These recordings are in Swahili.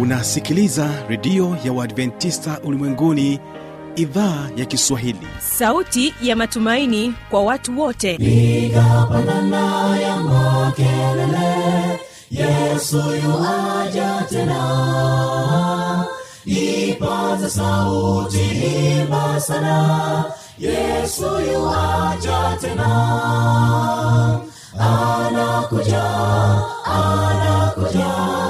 unasikiliza redio ya uadventista ulimwenguni idhaa ya kiswahili. Sauti ya matumaini kwa watu wote. Nigapandana ya makelele yesu yuaja tena. Ipaza sauti himbasana yesu yuaja tena. Anakuja anakuja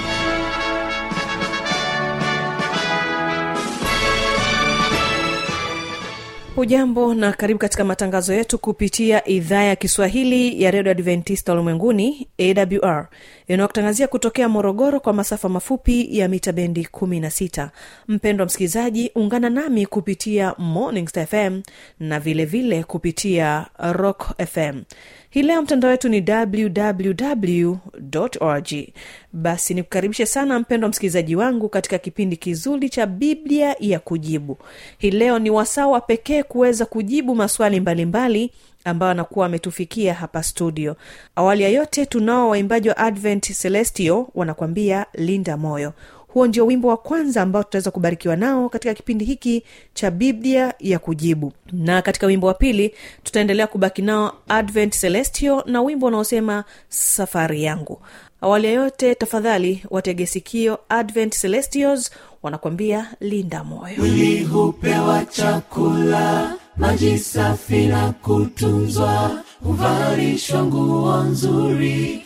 hujambo na karibu katika matangazo yetu kupitia idhaa ya kiswahili ya redio adventista ulimwenguni awr inayokutangazia kutokea morogoro kwa masafa mafupi ya mita bendi 16 mpendwa msikilizaji ungana nami kupitia morning fm na vilevile vile kupitia rock fm hii leo mtandao wetu ni www org. Basi nikukaribishe sana mpendwa msikilizaji wangu katika kipindi kizuri cha biblia ya kujibu. Hii leo ni wasawa pekee kuweza kujibu maswali mbalimbali mbali, ambayo anakuwa ametufikia hapa studio. Awali ya yote tunao waimbaji wa advent celestio wanakwambia linda moyo huo ndio wimbo wa kwanza ambao tutaweza kubarikiwa nao katika kipindi hiki cha biblia ya kujibu. Na katika wimbo wa pili tutaendelea kubaki nao advent celestio na wimbo unaosema safari yangu. Awali ya yote tafadhali wategesikio advent celestios wanakwambia linda moyo. Mwili chakula maji safi na kutunzwa huvalishwa nguo nzuri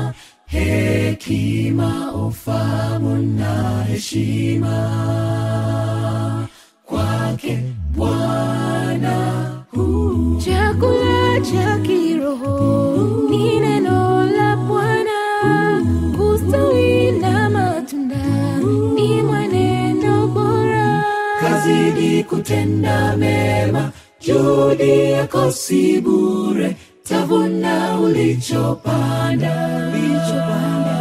hekima ufamu na heshima. Kwake bwana chakula cha kiroho ni neno la bwana. Kustawi na matunda ni mwenendo bora. Kazidi kutenda mema juhudi yako si bure tavuna ulichopanda. Ulichopanda.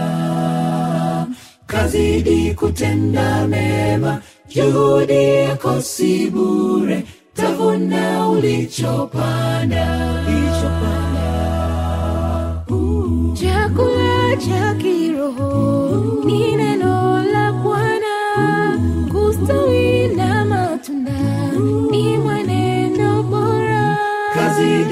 Kazidi kutenda mema. Juhudi yako si bure. Tavuna ulichopanda. Ulichopanda. Uh. chakula cha kiroho ni neno la bwana. Kustawi na matunda ni bora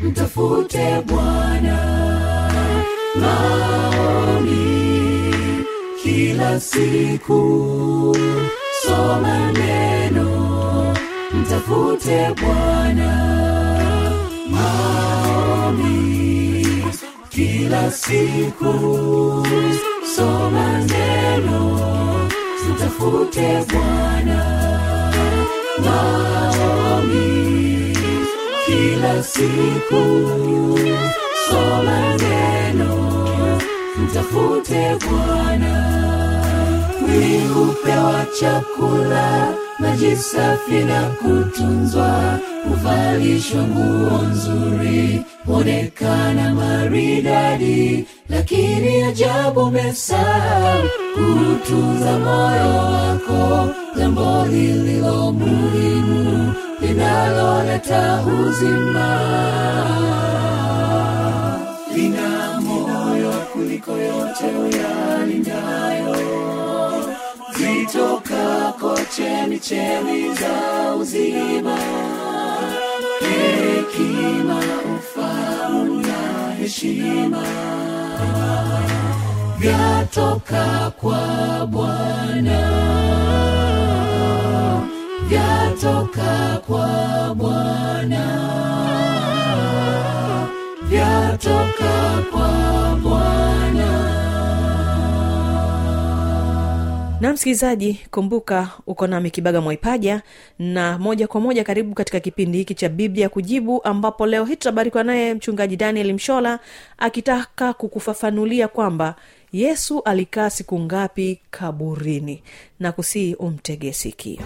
mtafute bwana. Maoni kila siku. Soma neno. Mtafute bwana. Maombi kila siku. Soma neno. Mtafute bwana. Maombi siku soma neno mtafute bwana. Mwili chakula maji safi na kutunzwa. Huvalishwa nguo nzuri huonekana maridadi. Lakini ajabu mesahau kutunza moyo wako jambo lililo muhimu linaloleta uzima lina mayo yalindayo zitokako chemichemi za uzima. Hekima ufamu na heshima. Vyatoka kwa bwana vyatoka kwa bwana. Vyatoka kwa bwana. Na msikilizaji kumbuka uko nami kibaga mwaipaja na moja kwa moja karibu katika kipindi hiki cha biblia kujibu ambapo leo hii tutabarikiwa naye mchungaji daniel mshola akitaka kukufafanulia kwamba yesu alikaa siku ngapi kaburini. Na kusii umtege sikio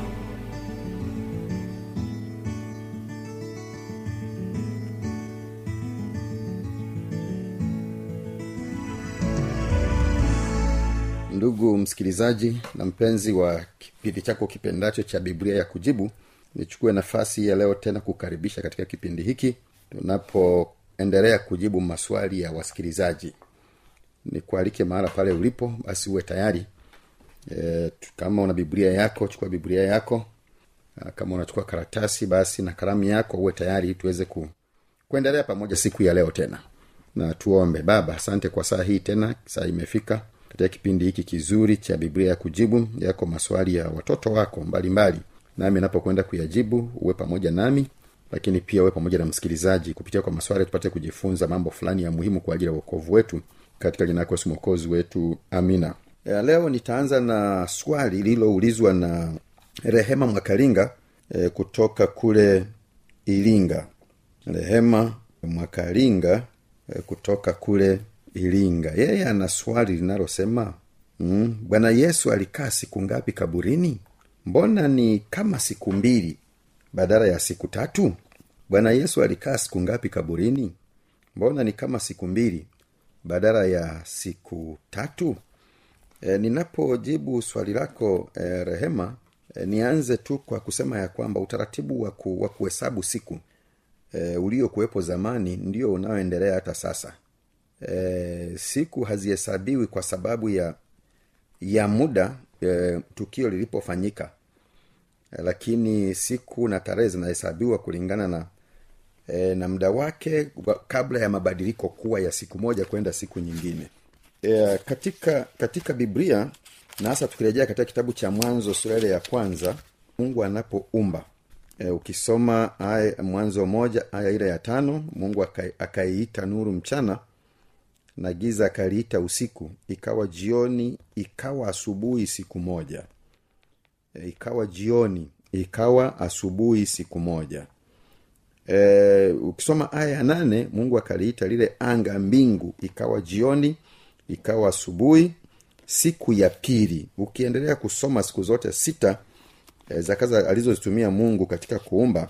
ndugu msikilizaji na mpenzi wa kipindi chako kipendacho cha biblia ya kujibu nichukue nafasi ya leo tena kukaribisha katika kipindi hiki tunapoendelea kujibu maswali ya wasikilizaji. Nikualike mahala pale ulipo basi uwe tayari. E, kama una biblia yako chukua biblia yako. Kama unachukua karatasi basi na kalamu yako uwe tayari tuweze ku, kuendelea pamoja siku ya leo tena. Na tuombe. Baba asante kwa saa hii tena saa imefika katika kipindi hiki kizuri cha biblia ya kujibu yako maswali ya watoto wako mbalimbali. Mbali. nami napokwenda kuyajibu uwe pamoja nami lakini pia uwe pamoja na msikilizaji. Kupitia kwa maswali tupate kujifunza mambo fulani ya muhimu kwa ajili ya uokovu wetu katika jina yako mwokozi wetu amina. Ya leo nitaanza na swali lililoulizwa na rehema mwakalinga e, kutoka kule iringa. Rehema mwakalinga e, kutoka kule iringa. Yeye ana swali linalosema mm, bwana yesu alikaa siku ngapi kaburini? Mbona ni kama siku mbili badala ya siku tatu? Bwana yesu alikaa siku ngapi kaburini? Mbona ni kama siku mbili badala ya siku tatu? E, ninapojibu swali lako e, rehema e, nianze tu kwa kusema ya kwamba utaratibu wa kuhesabu siku e, uliokuwepo zamani ndio unaoendelea hata sasa e, siku hazihesabiwi kwa sababu ya ya muda e, tukio lilipofanyika. E, lakini siku na tarehe zinahesabiwa kulingana na e, na muda wake kabla ya mabadiliko kuwa ya siku moja kwenda siku nyingine. E, katika katika biblia na hasa tukirejea katika kitabu cha mwanzo sura ya kwanza mungu anapoumba. E, ukisoma aya mwanzo moja aya ile ya tano mungu akai- akaiita nuru mchana na giza akaliita usiku ikawa jioni ikawa asubuhi siku moja. E, ikawa jioni ikawa asubuhi siku moja. E, ukisoma aya ya nane mungu akaliita lile anga mbingu ikawa jioni ikawa asubuhi siku ya pili. Ukiendelea kusoma siku zote sita e, za alizozitumia mungu katika kuumba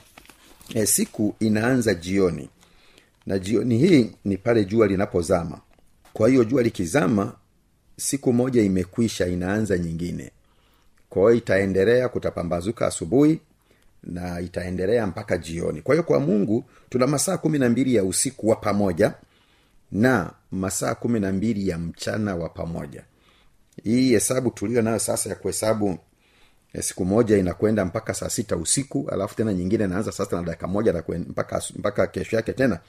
e, siku inaanza jioni. Na jioni hii ni pale jua linapozama kwa hiyo jua likizama siku moja imekwisha inaanza nyingine. Kwa hiyo itaendelea kutapambazuka asubuhi na itaendelea mpaka jioni. Kwa hiyo kwa mungu tuna masaa kumi na mbili ya usiku wa pamoja na masaa kumi na mbili ya mchana wa pamoja. Hii hesabu tulio nayo sasa ya kuhesabu eh, siku moja inakwenda mpaka saa sita usiku alafu tena nyingine inaanza sasa na dakika moja mpaka, mpaka kesho yake tena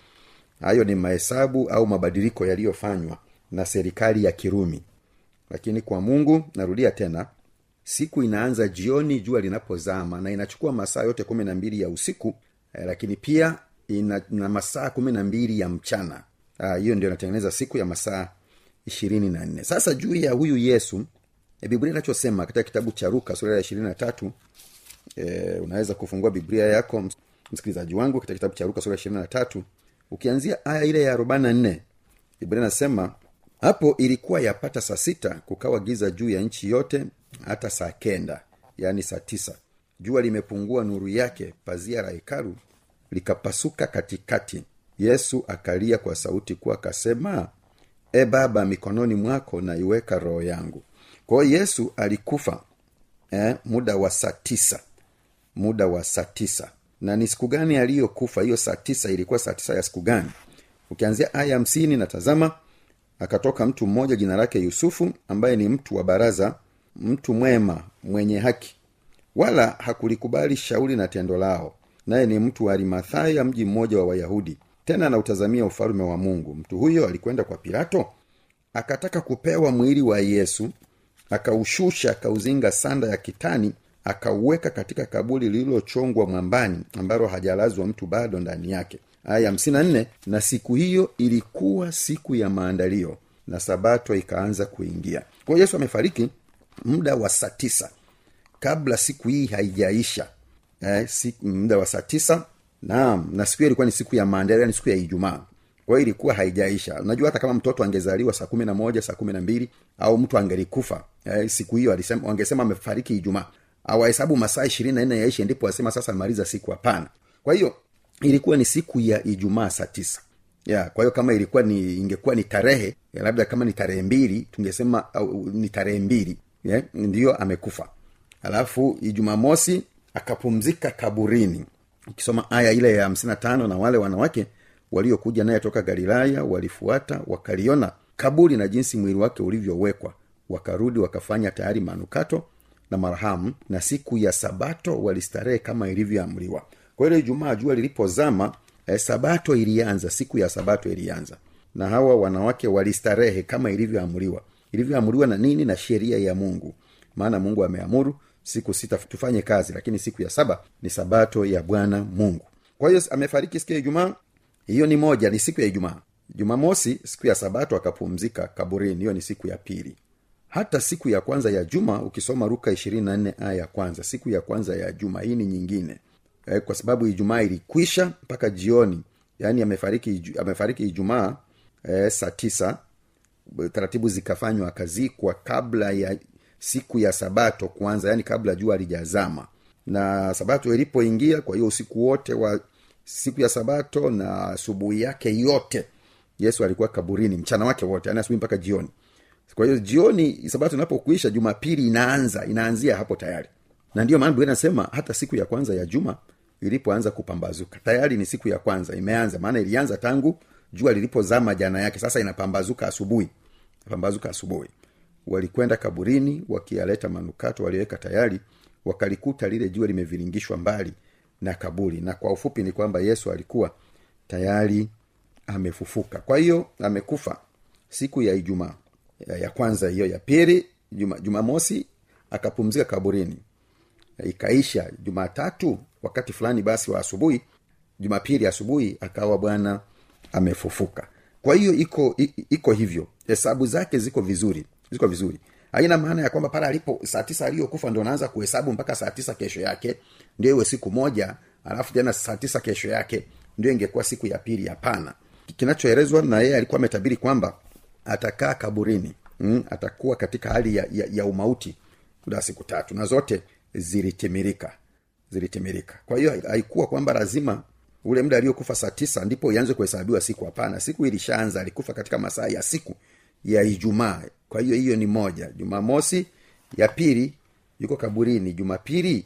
hayo ni mahesabu au mabadiliko yaliyofanywa na serikali ya kirumi. Lakini kwa mungu narudia tena siku inaanza jioni jua linapozama na inachukua masaa yote kumi na mbili ya usiku eh, lakini pia ina, ina masaa kumi na mbili ya mchana. Ah, ndio inatengeneza siku ya masaa ishirini na nne. Sasa juu ya huyu yesu e, biblia inachosema katika kitabu cha ruka sura ya ishirini na tatu e, unaweza kufungua biblia yako msikilizaji wangu katika kitabu cha ruka sura ya ishirini na tatu ukianzia aya ile ya arobaini na nne biblia nasema hapo ilikuwa yapata saa sita kukawa giza juu ya nchi yote hata saa kenda yaani saa tisa. Jua limepungua nuru yake pazia la hekalu likapasuka katikati. Yesu akalia kwa sauti kuwa akasema e baba mikononi mwako naiweka roho yangu kwa yesu alikufa eh, muda wa saa tisa muda wa saa tisa na ni siku gani aliyokufa? Hiyo saa tisa ilikuwa saa tisa ya siku gani? Ukianzia aya hamsini na tazama akatoka mtu mmoja jina lake yusufu ambaye ni mtu wa baraza mtu mwema mwenye haki. Wala hakulikubali shauri na tendo lao naye ni mtu wa arimathaya mji mmoja wa wayahudi. Tena anautazamia ufalume wa mungu. Mtu huyo alikwenda kwa pilato akataka kupewa mwili wa yesu akaushusha akauzinga sanda ya kitani akauweka katika kaburi lililochongwa mwambani ambalo hajalazwa mtu bado ndani yake. Aya hamsini na nne na siku hiyo ilikuwa siku ya maandalio na sabato ikaanza kuingia. Kwao yesu amefariki muda wa saa tisa kabla siku hii haijaisha. Eh, siku, muda wa saa tisa naam na siku hiyo ilikuwa ni siku ya maandalio ni siku ya ijumaa. Kwa ilikuwa haijaisha. Unajua hata kama mtoto angezaliwa saa kumi na moja saa kumi na mbili au mtu angelikufa eh, siku hiyo alisema wangesema amefariki ijumaa awahesabu masaa ishirini na nne yaishi ndipo wasema sasa amaliza siku. Hapana. Kwa hiyo ilikuwa ni siku ya ijumaa saa tisa. Ya kwa hiyo kama ilikuwa ni ingekuwa ni tarehe labda kama ni tarehe mbili tungesema au, ni tarehe mbili ndiyo amekufa. Alafu ijumamosi akapumzika kaburini. Ukisoma aya ile ya hamsini na tano na wale wanawake waliokuja naye toka galilaya walifuata wakaliona kaburi na jinsi mwili wake ulivyowekwa. Wakarudi wakafanya tayari manukato na marhamu na siku ya sabato walistarehe kama ilivyoamriwa. Kwa ile ijumaa jua lilipozama eh, sabato ilianza siku ya sabato ilianza. Na hawa wanawake walistarehe kama ilivyoamriwa. Ilivyoamriwa na nini? Na sheria ya mungu. Maana mungu ameamuru siku sita tufanye kazi lakini siku ya saba ni sabato ya bwana mungu. Kwa hiyo amefariki siku ya ijumaa. Hiyo ni moja ni siku ya ijumaa. Jumamosi siku ya sabato akapumzika kaburini. Hiyo ni siku ya pili hata siku ya kwanza ya juma ukisoma ruka ishirini na nne aya ya kwanza siku ya kwanza ya juma hii ni nyingine. E, kwa sababu ijumaa ilikwisha mpaka jioni yaani amefariki amefariki ijumaa e, saa tisa. Taratibu zikafanywa akazikwa kabla ya siku ya sabato kuanza yaani kabla jua alijazama na sabato ilipoingia kwa hiyo usiku wote wa siku ya sabato na asubuhi yake yote yesu alikuwa kaburini mchana wake wote yaani asubuhi mpaka jioni kwa hiyo jioni sabato inapokuisha jumapili inaanza inaanzia hapo tayari. Na ndiyo maana biblia hata siku ya kwanza ya juma ilipoanza kupambazuka. Tayari ni siku ya kwanza imeanza. Maana ilianza tangu jua lilipozama jana yake. Sasa inapambazuka asubuhi. Pambazuka asubuhi. Walikwenda kaburini wakiyaleta manukato walioweka tayari wakalikuta lile jua limeviringishwa mbali na kaburi. Na kwa ufupi ni kwamba yesu alikuwa tayari amefufuka. Kwa hiyo amekufa siku ya ijumaa ya, kwanza hiyo ya pili juma, jumamosi akapumzika kaburini. Ikaisha jumatatu wakati fulani basi wa asubuhi jumapili asubuhi akawa bwana amefufuka. Kwa hiyo iko iko hivyo. Hesabu zake ziko vizuri ziko vizuri. Haina maana ya kwamba pale alipo saa tisa aliyokufa ndo naanza kuhesabu mpaka saa tisa kesho yake ndio iwe siku moja alafu tena saa tisa kesho yake ndio ingekuwa siku ya pili. Hapana. Kinachoelezwa na yeye alikuwa ametabiri kwamba atakaa kaburini mm, atakuwa katika hali ya, ya, ya umauti muda siku tatu na zote zilitimirika zilitimirika. Kwa hiyo haikuwa kwamba lazima ule muda aliyokufa saa tisa ndipo ianze kuhesabiwa siku hapana. Siku ilishaanza alikufa katika masaa ya siku ya ijumaa. Kwa hiyo hiyo ni moja. Jumamosi ya pili yuko kaburini. Jumapili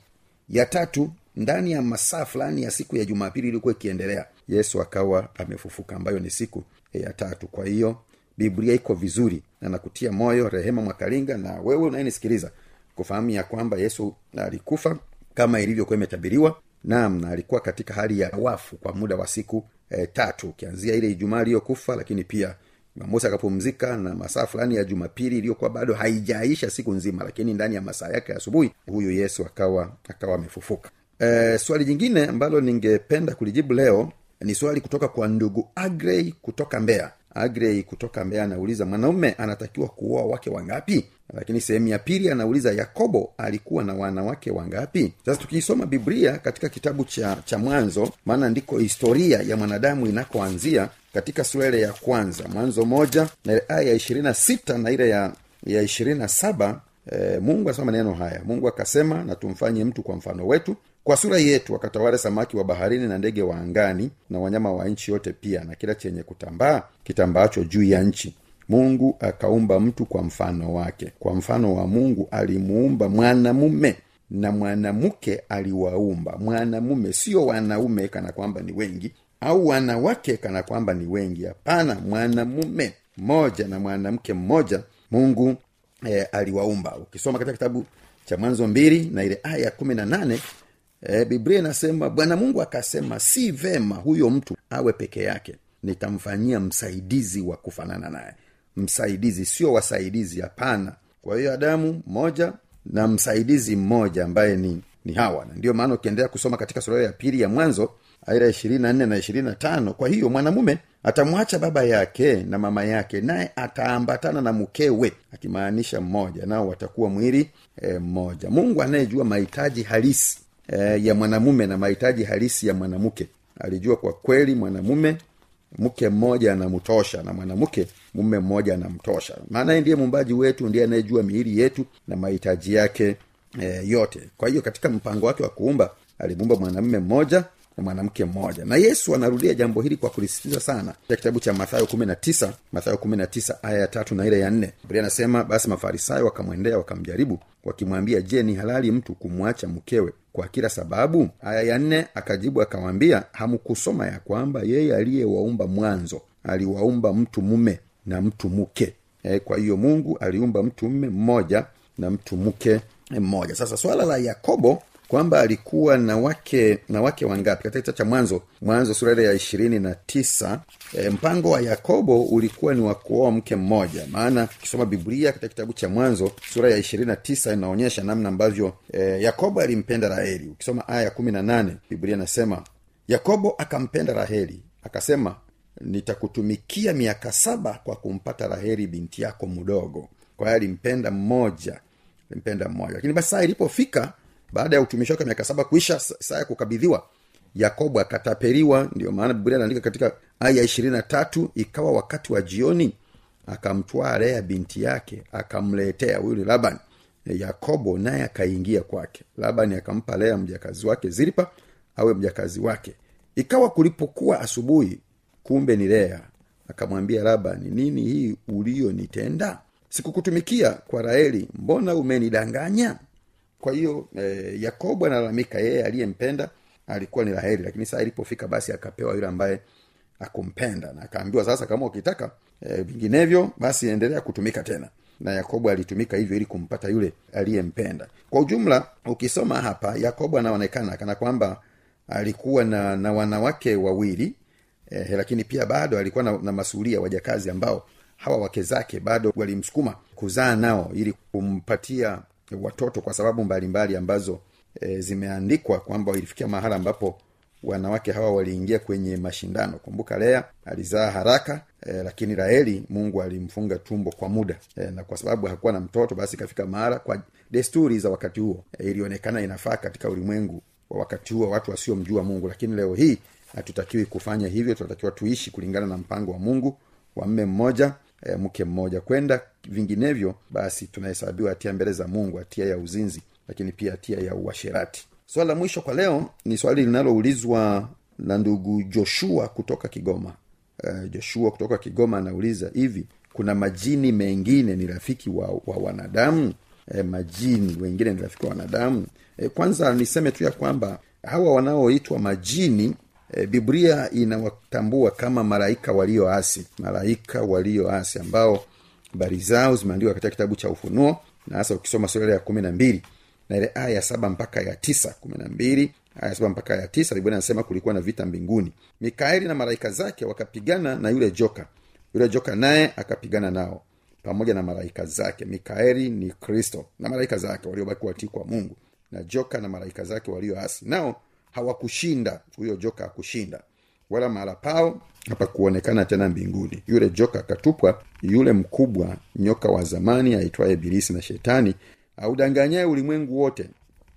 ya tatu ndani ya masaa fulani ya siku ya jumapili ilikuwa ikiendelea yesu akawa amefufuka ambayo ni siku ya tatu. Kwa hiyo biblia iko vizuri na nakutia moyo rehema mwakalinga na wewe unayenisikiliza kufahamu ya kwamba yesu alikufa kama ilivyokuwa imetabiriwa naam na alikuwa katika hali ya wafu kwa muda wa siku e, tatu ukianzia ile ijumaa iliyokufa lakini pia jumamosi akapumzika na masaa fulani ya jumapili iliyokuwa bado haijaisha siku nzima lakini ndani ya masaa yake ya asubuhi huyu yesu akawa akawa amefufuka. E, swali jingine ambalo ningependa kulijibu leo ni swali kutoka kwa ndugu agrey kutoka mbeya agrey kutoka mbeya anauliza mwanaume anatakiwa kuoa wake wangapi? Lakini sehemu ya pili anauliza yakobo alikuwa na wanawake wangapi? Sasa tukiisoma biblia katika kitabu cha cha mwanzo maana ndiko historia ya mwanadamu inakoanzia katika sura ile ya kwanza. Mwanzo moja na ile aya ya ishirini na sita na ile ya ya ishirini na saba e, mungu anasema maneno haya. Mungu akasema na tumfanye mtu kwa mfano wetu kwa sura yetu wakatawale samaki wa baharini na ndege wa angani na wanyama wa nchi yote pia na kila chenye kutambaa kitambaacho juu ya nchi. Mungu akaumba mtu kwa mfano wake. Kwa mfano wa mungu alimuumba mwanamume na mwanamke aliwaumba. Mwanamume sio wanaume kana kwamba ni wengi au wanawake kana kwamba ni wengi. Hapana mwanamume mmoja na mwanamke mmoja mungu e, aliwaumba. Ukisoma katika kitabu cha mwanzo mbili na ile aya ya kumi na nane e, biblia inasema bwana mungu akasema si vema huyo mtu awe peke yake. Nitamfanyia msaidizi wa kufanana naye. Msaidizi sio wasaidizi hapana. Kwa hiyo adamu mmoja na msaidizi mmoja ambaye ni ni hawa. Na ndio maana ukiendelea kusoma katika sura ya pili ya mwanzo aira ishirini na nne na ishirini na tano kwa hiyo mwanamume atamwacha baba yake na mama yake naye ataambatana na mkewe akimaanisha mmoja nao watakuwa mwili e, mmoja. Mungu anayejua mahitaji halisi e, ya mwanamume na mahitaji halisi ya mwanamke alijua kwa kweli mwanamume mke mmoja anamtosha na mwanamke mume mmoja anamtosha. Maanaye ndiye muumbaji wetu ndiye anayejua miili yetu na mahitaji yake e, yote. Kwa hiyo katika mpango wake wa kuumba alimuumba mwanamume mmoja na mwanamke mmoja. Na yesu anarudia jambo hili kwa kulisitiza sana. Katika kitabu cha mathayo kumi na tisa mathayo kumi na tisa aya ya tatu na ile ya nne biblia anasema basi mafarisayo wakamwendea wakamjaribu wakimwambia je ni halali mtu kumwacha mkewe kwa kila sababu? Aya ya nne akajibu akawambia hamkusoma ya kwamba yeye aliyewaumba mwanzo aliwaumba mtu mume na mtu mke e, kwa hiyo mungu aliumba mtu mme mmoja na mtu mke mmoja. Sasa swala la yakobo kwamba alikuwa na wake na wake wangapi? Katika kitabu cha mwanzo mwanzo sura ile ya ishirini na tisa e, mpango wa yakobo ulikuwa ni wa kuoa mke mmoja. Maana ukisoma biblia katika kitabu cha mwanzo sura ya ishirini na tisa inaonyesha namna ambavyo e, yakobo alimpenda raheli. Ukisoma aya ya kumi na nane biblia inasema yakobo akampenda raheli akasema nitakutumikia miaka saba kwa kumpata raheli binti yako mdogo. Kwa hiyo alimpenda mmoja alimpenda mmoja. Lakini basi saa ilipofika baada ya utumishi wake miaka saba kuisha saa ya kukabidhiwa yakobo akatapeliwa. Ndio maana biblia anaandika katika aya ishirini na tatu ikawa wakati wa jioni akamtwaa lea binti yake akamletea. Huyu ni labani. Yakobo naye akaingia kwake. Labani akampa lea mjakazi wake zilpa awe mjakazi wake. Ikawa kulipokuwa asubuhi kumbe ni lea. Akamwambia labani nini hii uliyonitenda? Sikukutumikia kwa raeli mbona umenidanganya kwa hiyo eh, yakobo analalamika yeye aliyempenda alikuwa ni la heri lakini saa ilipofika basi akapewa yule ambaye akumpenda na akaambiwa sasa kama ukitaka vinginevyo e, basi endelea kutumika tena. Na yakobo alitumika hivyo ili kumpata yule aliyempenda. Kwa ujumla ukisoma hapa yakobo anaonekana kana kwamba alikuwa na na wanawake wawili eh, lakini pia bado alikuwa na, na masuhulia wajakazi ambao hawa wake zake bado walimsukuma kuzaa nao ili kumpatia watoto kwa sababu mbalimbali mbali ambazo e, zimeandikwa kwamba ilifikia mahala ambapo wanawake hawa waliingia kwenye mashindano. Kumbuka lea alizaa haraka e, lakini raeli mungu alimfunga tumbo kwa muda. E, na kwa sababu hakuwa na mtoto basi ikafika mahala kwa desturi za wakati huo. E, ilionekana inafaa katika ulimwengu wa wakati huo watu wasiomjua mungu. Lakini leo hii hatutakiwi kufanya hivyo tunatakiwa tuishi kulingana na mpango wa mungu wa mme mmoja e, mke mmoja. Kwenda vinginevyo basi tunahesabiwa hatia mbele za mungu hatia ya uzinzi lakini pia hatia ya uasherati. Swala la mwisho kwa leo ni swali linaloulizwa na ndugu joshua kutoka kigoma. E, joshua kutoka kigoma anauliza hivi kuna majini mengine ni rafiki wa, wa wanadamu? E, majini wengine ni rafiki wa wanadamu? E, kwanza niseme tu ya kwamba hawa wanaoitwa majini e, biblia inawatambua kama malaika walioasi malaika walioasi ambao habari zao zimeandikwa katika kitabu cha ufunuo na hasa ukisoma sura ya kumi na mbili na ile aya ya saba mpaka ya tisa kumi na mbili aya saba mpaka ya tisa biblia anasema kulikuwa na vita mbinguni. Mikaeli na malaika zake wakapigana na yule joka. Yule joka naye akapigana nao pamoja na malaika zake. Mikaeli ni kristo na malaika zake waliobaki watii kwa mungu na joka na malaika zake walioasi nao hawakushinda. Huyo joka akushinda wala mahala pao hapakuonekana tena mbinguni. Yule joka akatupwa yule mkubwa nyoka wa zamani aitwaye ibilisi na shetani audanganyaye ulimwengu wote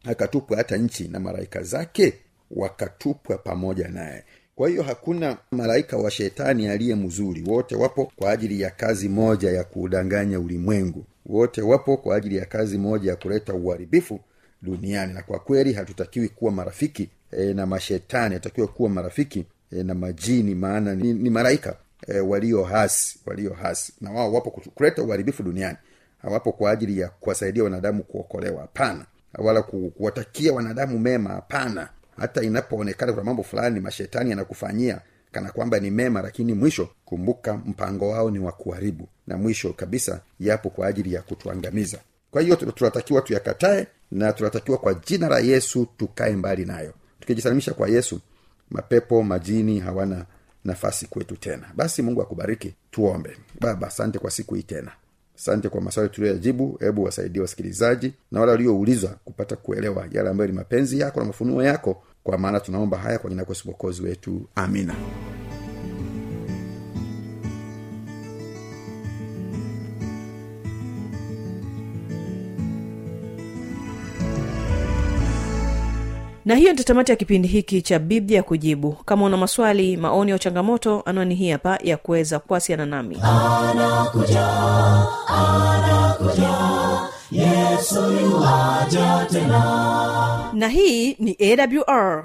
akatupwa hata nchi na malaika zake wakatupwa pamoja naye. Kwa hiyo hakuna malaika wa shetani aliye mzuri. Wote wapo kwa ajili ya kazi moja ya kuudanganya ulimwengu. Wote wapo kwa ajili ya kazi moja ya kuleta uharibifu duniani. Na kwa kweli hatutakiwi kuwa marafiki e, na mashetani atakiwa kuwa marafiki e, na majini maana ni, ni maraika e, walio hasi walio hasi. Na wao wapo kuleta uharibifu duniani. Hawapo kwa ajili ya kuwasaidia wanadamu kuokolewa hapana. Wala ku, kuwatakia wanadamu mema hapana. Hata inapoonekana kuna mambo fulani mashetani yanakufanyia kana kwamba ni mema lakini mwisho kumbuka mpango wao ni wa kuharibu. Na mwisho kabisa yapo kwa ajili ya kutuangamiza. Kwa hiyo tunatakiwa tuyakatae na tunatakiwa kwa jina la yesu tukae mbali nayo tukijisalimisha kwa yesu mapepo majini hawana nafasi kwetu tena. Basi mungu akubariki tuombe. Baba asante kwa siku hii tena. Asante kwa maswali tuliyoyajibu. Hebu wasaidie wasikilizaji na wale walioulizwa kupata kuelewa yale ambayo ni mapenzi yako na mafunuo yako. Kwa maana tunaomba haya kwa jina Yesu mwokozi wetu. Amina na hiyo ndio tamati ya kipindi hiki cha biblia kujibu. Kama una maswali maoni au changamoto anwani hii hapa ya kuweza kuwasiliana nami. Na hii ni awr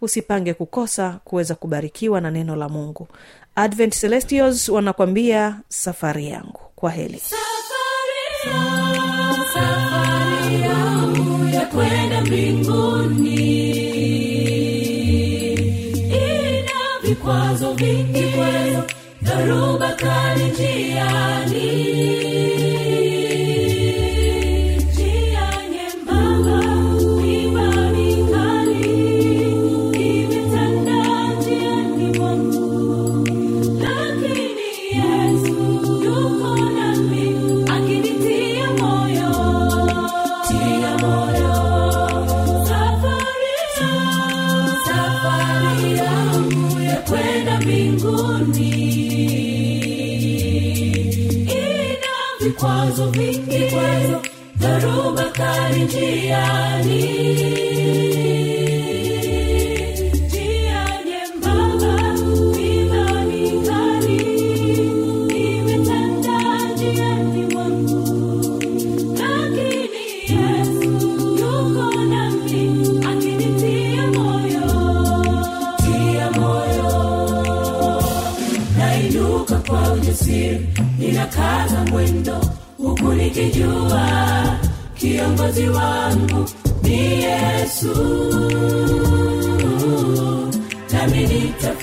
usipange kukosa kuweza kubarikiwa na neno la mungu. Advent celestials wanakwambia safari yangu. Kwa heli safari yangu vikwazo vingi dharuba kali njiani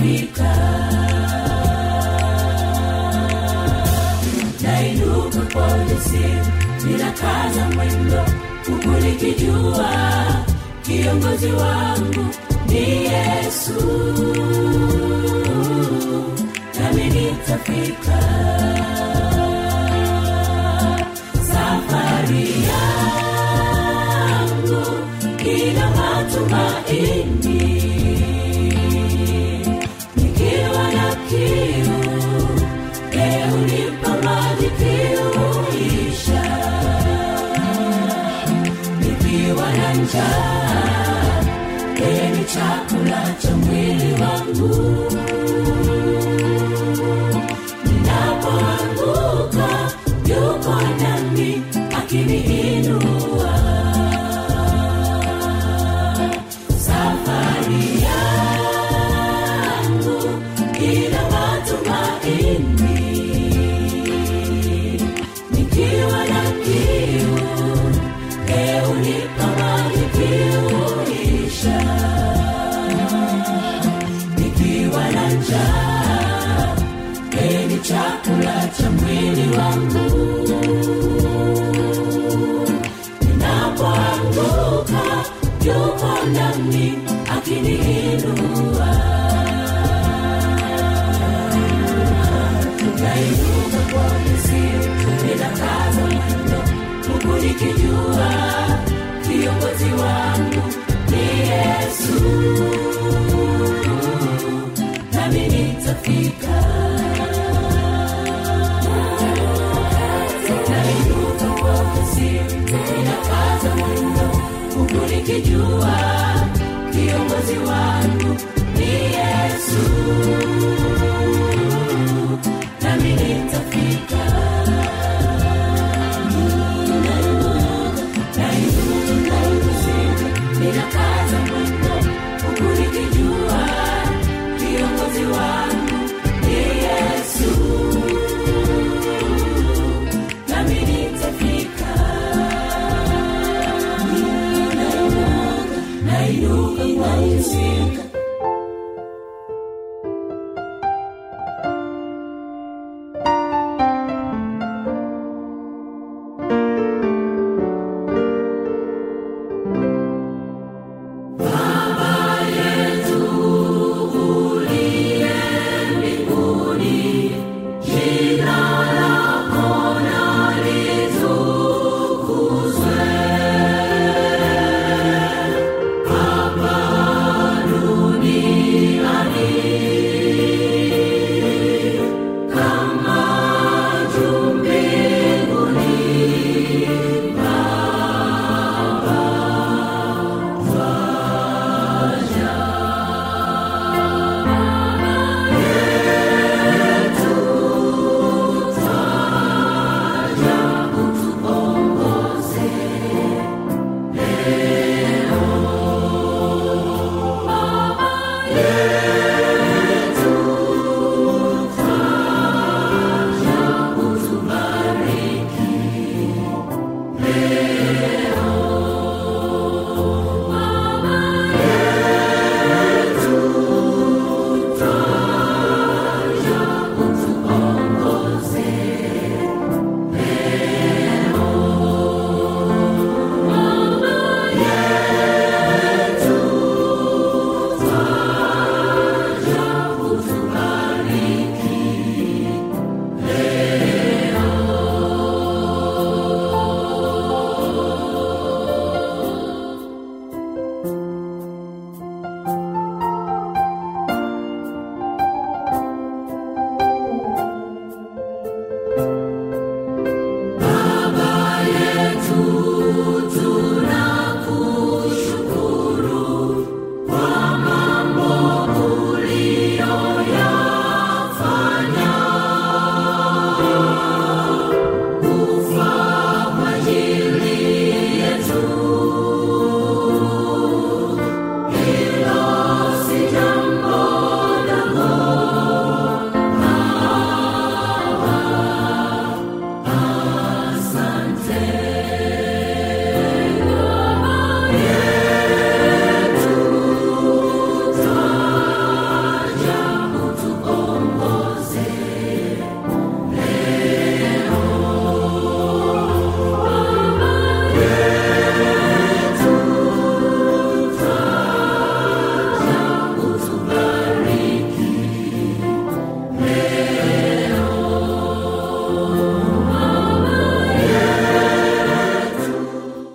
nitafika nainuka kwa ujasiri ninakaza mwendo huku nikijua kiongozi wangu ni yesu. Nami nitafika. Safari yangu ina matumaini nikijua kiongozi wangu ni yesu. Nami nitafika